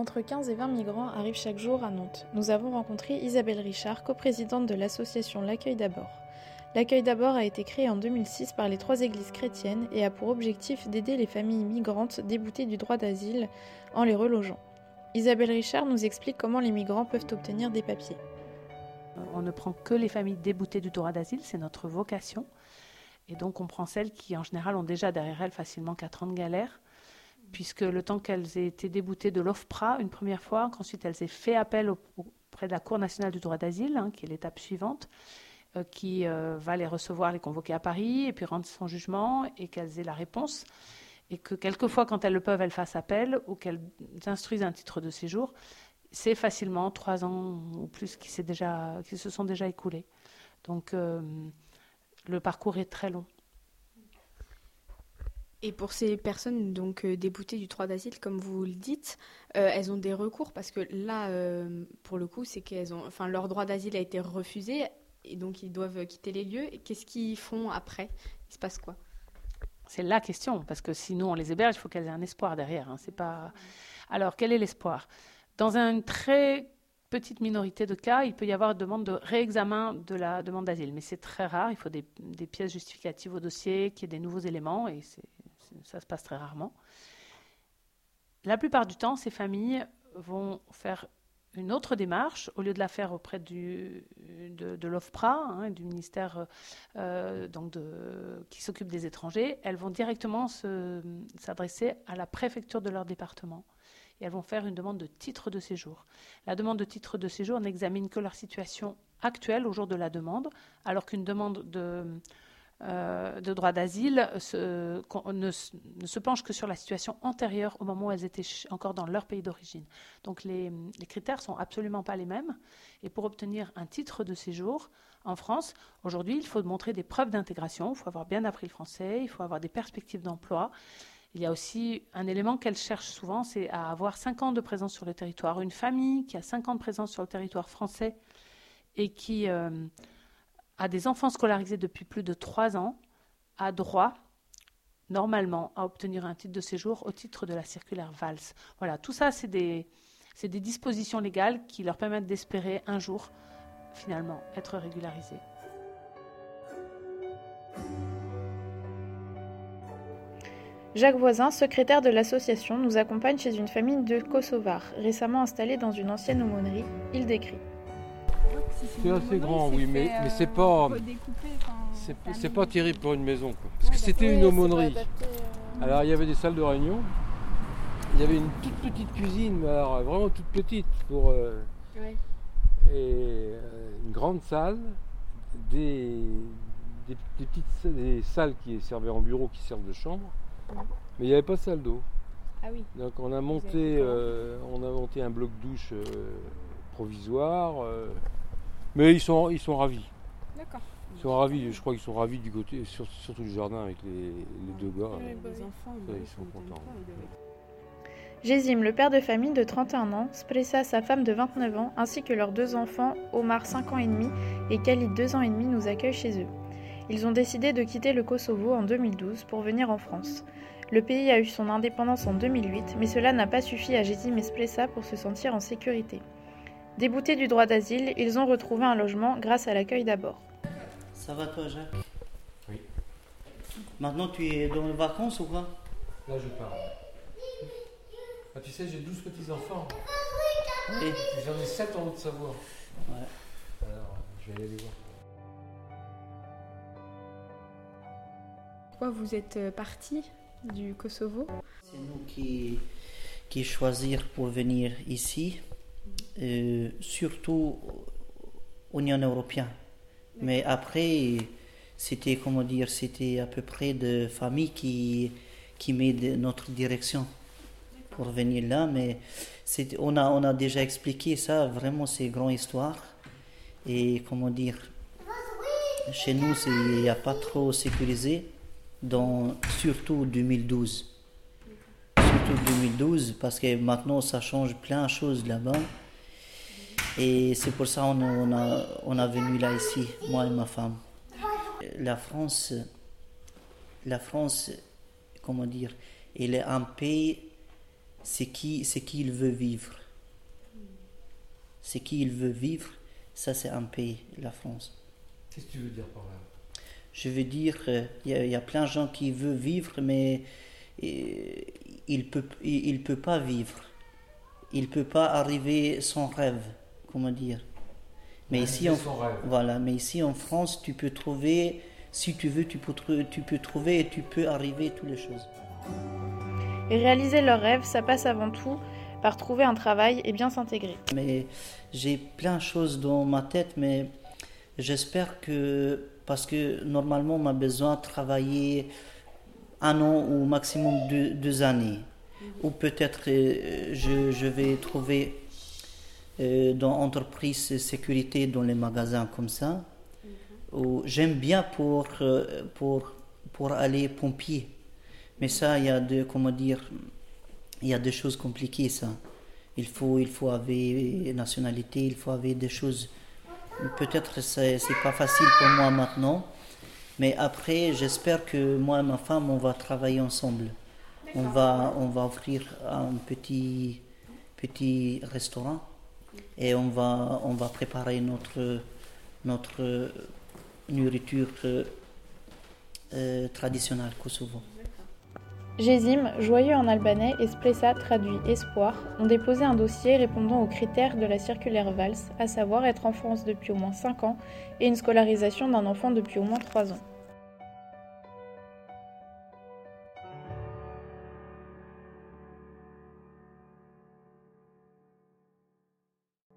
Entre 15 et 20 migrants arrivent chaque jour à Nantes. Nous avons rencontré Isabelle Richard, coprésidente de l'association L'accueil d'abord. L'accueil d'abord a été créé en 2006 par les trois églises chrétiennes et a pour objectif d'aider les familles migrantes déboutées du droit d'asile en les relogeant. Isabelle Richard nous explique comment les migrants peuvent obtenir des papiers. On ne prend que les familles déboutées du droit d'asile, c'est notre vocation. Et donc on prend celles qui en général ont déjà derrière elles facilement 4 ans de galère puisque le temps qu'elles aient été déboutées de l'OFPRA une première fois, qu'ensuite elles aient fait appel auprès de la Cour nationale du droit d'asile, hein, qui est l'étape suivante, euh, qui euh, va les recevoir, les convoquer à Paris, et puis rendre son jugement, et qu'elles aient la réponse, et que quelquefois, quand elles le peuvent, elles fassent appel, ou qu'elles instruisent un titre de séjour, c'est facilement trois ans ou plus qui, se sont déjà écoulés. Donc euh, le parcours est très long. Et pour ces personnes donc euh, déboutées du droit d'asile, comme vous le dites, euh, elles ont des recours parce que là, euh, pour le coup, c'est qu'elles ont, enfin, leur droit d'asile a été refusé et donc ils doivent quitter les lieux. Qu'est-ce qu'ils font après? Il se passe quoi? C'est la question parce que sinon on les héberge, il faut qu'elles aient un espoir derrière. Hein. C'est pas. Alors quel est l'espoir? Dans une très petite minorité de cas, il peut y avoir une demande de réexamen de la demande d'asile, mais c'est très rare. Il faut des, des pièces justificatives au dossier, qu'il y ait des nouveaux éléments et c'est ça se passe très rarement. La plupart du temps, ces familles vont faire une autre démarche, au lieu de la faire auprès de, l'OFPRA, hein, du ministère euh, qui s'occupe des étrangers, elles vont directement s'adresser à la préfecture de leur département. Et elles vont faire une demande de titre de séjour. La demande de titre de séjour n'examine que leur situation actuelle au jour de la demande, alors qu'une demande de, euh, de droit d'asile ne, se penche que sur la situation antérieure au moment où elles étaient encore dans leur pays d'origine. Donc les, critères sont absolument pas les mêmes. Et pour obtenir un titre de séjour en France, aujourd'hui, il faut montrer des preuves d'intégration. Il faut avoir bien appris le français, il faut avoir des perspectives d'emploi. Il y a aussi un élément qu'elles cherchent souvent, c'est à avoir 5 ans de présence sur le territoire. Une famille qui a 5 ans de présence sur le territoire français et qui euh, à des enfants scolarisés depuis plus de trois ans a droit normalement à obtenir un titre de séjour au titre de la circulaire VALS. Voilà, tout ça, c'est des, dispositions légales qui leur permettent d'espérer un jour, finalement, être régularisés. Jacques Voisin, secrétaire de l'association, nous accompagne chez une famille de Kosovars, récemment installée dans une ancienne aumônerie. Il décrit. C'est assez grand, oui, mais, mais c'est pas. C'est pas terrible pour une maison. Quoi. Parce que c'était une aumônerie. Euh. Alors il y avait des salles de réunion. Il y avait une toute petite cuisine, alors vraiment toute petite, pour. Euh, et euh, une grande salle, des, des, petites des salles qui servaient en bureau, qui servent de chambre. Mais il n'y avait pas de salle d'eau. Ah oui. Donc on a monté, on a monté un bloc douche provisoire. Mais ils sont, ils sont ravis. D'accord. Ils sont ravis, je crois qu'ils sont ravis du côté, surtout du jardin avec les, deux gars. les enfants, ils sont contents. Jésim, le père de famille de 31 ans, Spressa, sa femme de 29 ans, ainsi que leurs deux enfants, Omar 5 ans et demi et Khalid 2 ans et demi, nous accueillent chez eux. Ils ont décidé de quitter le Kosovo en 2012 pour venir en France. Le pays a eu son indépendance en 2008, mais cela n'a pas suffi à Jésim et Spressa pour se sentir en sécurité. Déboutés du droit d'asile, ils ont retrouvé un logement grâce à l'accueil d'abord. Ça va toi, Jacques? Oui. Maintenant, tu es dans les vacances ou quoi? Là, je pars. Ah, tu sais, j'ai 12 petits-enfants. Oui. J'en ai 7 en Haute-Savoie. Ouais. Alors, je vais aller les voir. Pourquoi vous êtes euh, parti du Kosovo? C'est nous qui, qui choisir pour venir ici euh, surtout Union européenne. Mais après, c'était comment dire, c'était à peu près de famille qui qui met notre direction pour venir là. Mais on a on a déjà expliqué ça. Vraiment, c'est une grande histoire. Et comment dire, chez nous, il n'y a pas trop sécurisé. Dans, surtout 2012. Surtout 2012, parce que maintenant ça change plein de choses là-bas. Et c'est pour ça qu'on on a, on a venu là ici, moi et ma femme. La France, la France, comment dire, elle est un pays c'est qui, c'est qui il veut vivre. C'est qui il veut vivre, ça c'est un pays, la France. Qu'est-ce que tu veux dire par là? Je veux dire, euh, il y, a plein de gens qui veulent vivre, mais il ne peut, il, peut pas vivre. Il ne peut pas arriver sans rêve, comment dire. Mais ici, en, voilà, mais ici en France, tu peux trouver, si tu veux, tu peux, tu peux trouver et tu peux arriver à toutes les choses. Et réaliser leurs rêves, ça passe avant tout par trouver un travail et bien s'intégrer. Mais j'ai plein de choses dans ma tête, mais j'espère que, parce que normalement on a besoin de travailler un an ou maximum deux, années. Ou peut-être euh, je, je, vais trouver euh, dans entreprise sécurité dans les magasins comme ça. Ou J'aime bien pour, euh, pour, pour aller pompier. Mais ça, il y a de, comment dire, il y a des choses compliquées, ça. Il faut, il faut avoir nationalité, il faut avoir des choses. Peut-être c'est, c'est pas facile pour moi maintenant, mais après, j'espère que moi et ma femme, on va travailler ensemble. On va, on va offrir un petit, petit restaurant et on va, préparer notre, nourriture euh, traditionnelle Kosovo. Gésim, joyeux en albanais et Splessa, traduit espoir, ont déposé un dossier répondant aux critères de la circulaire VALS, à savoir être en France depuis au moins 5 ans et une scolarisation d'un enfant depuis au moins 3 ans.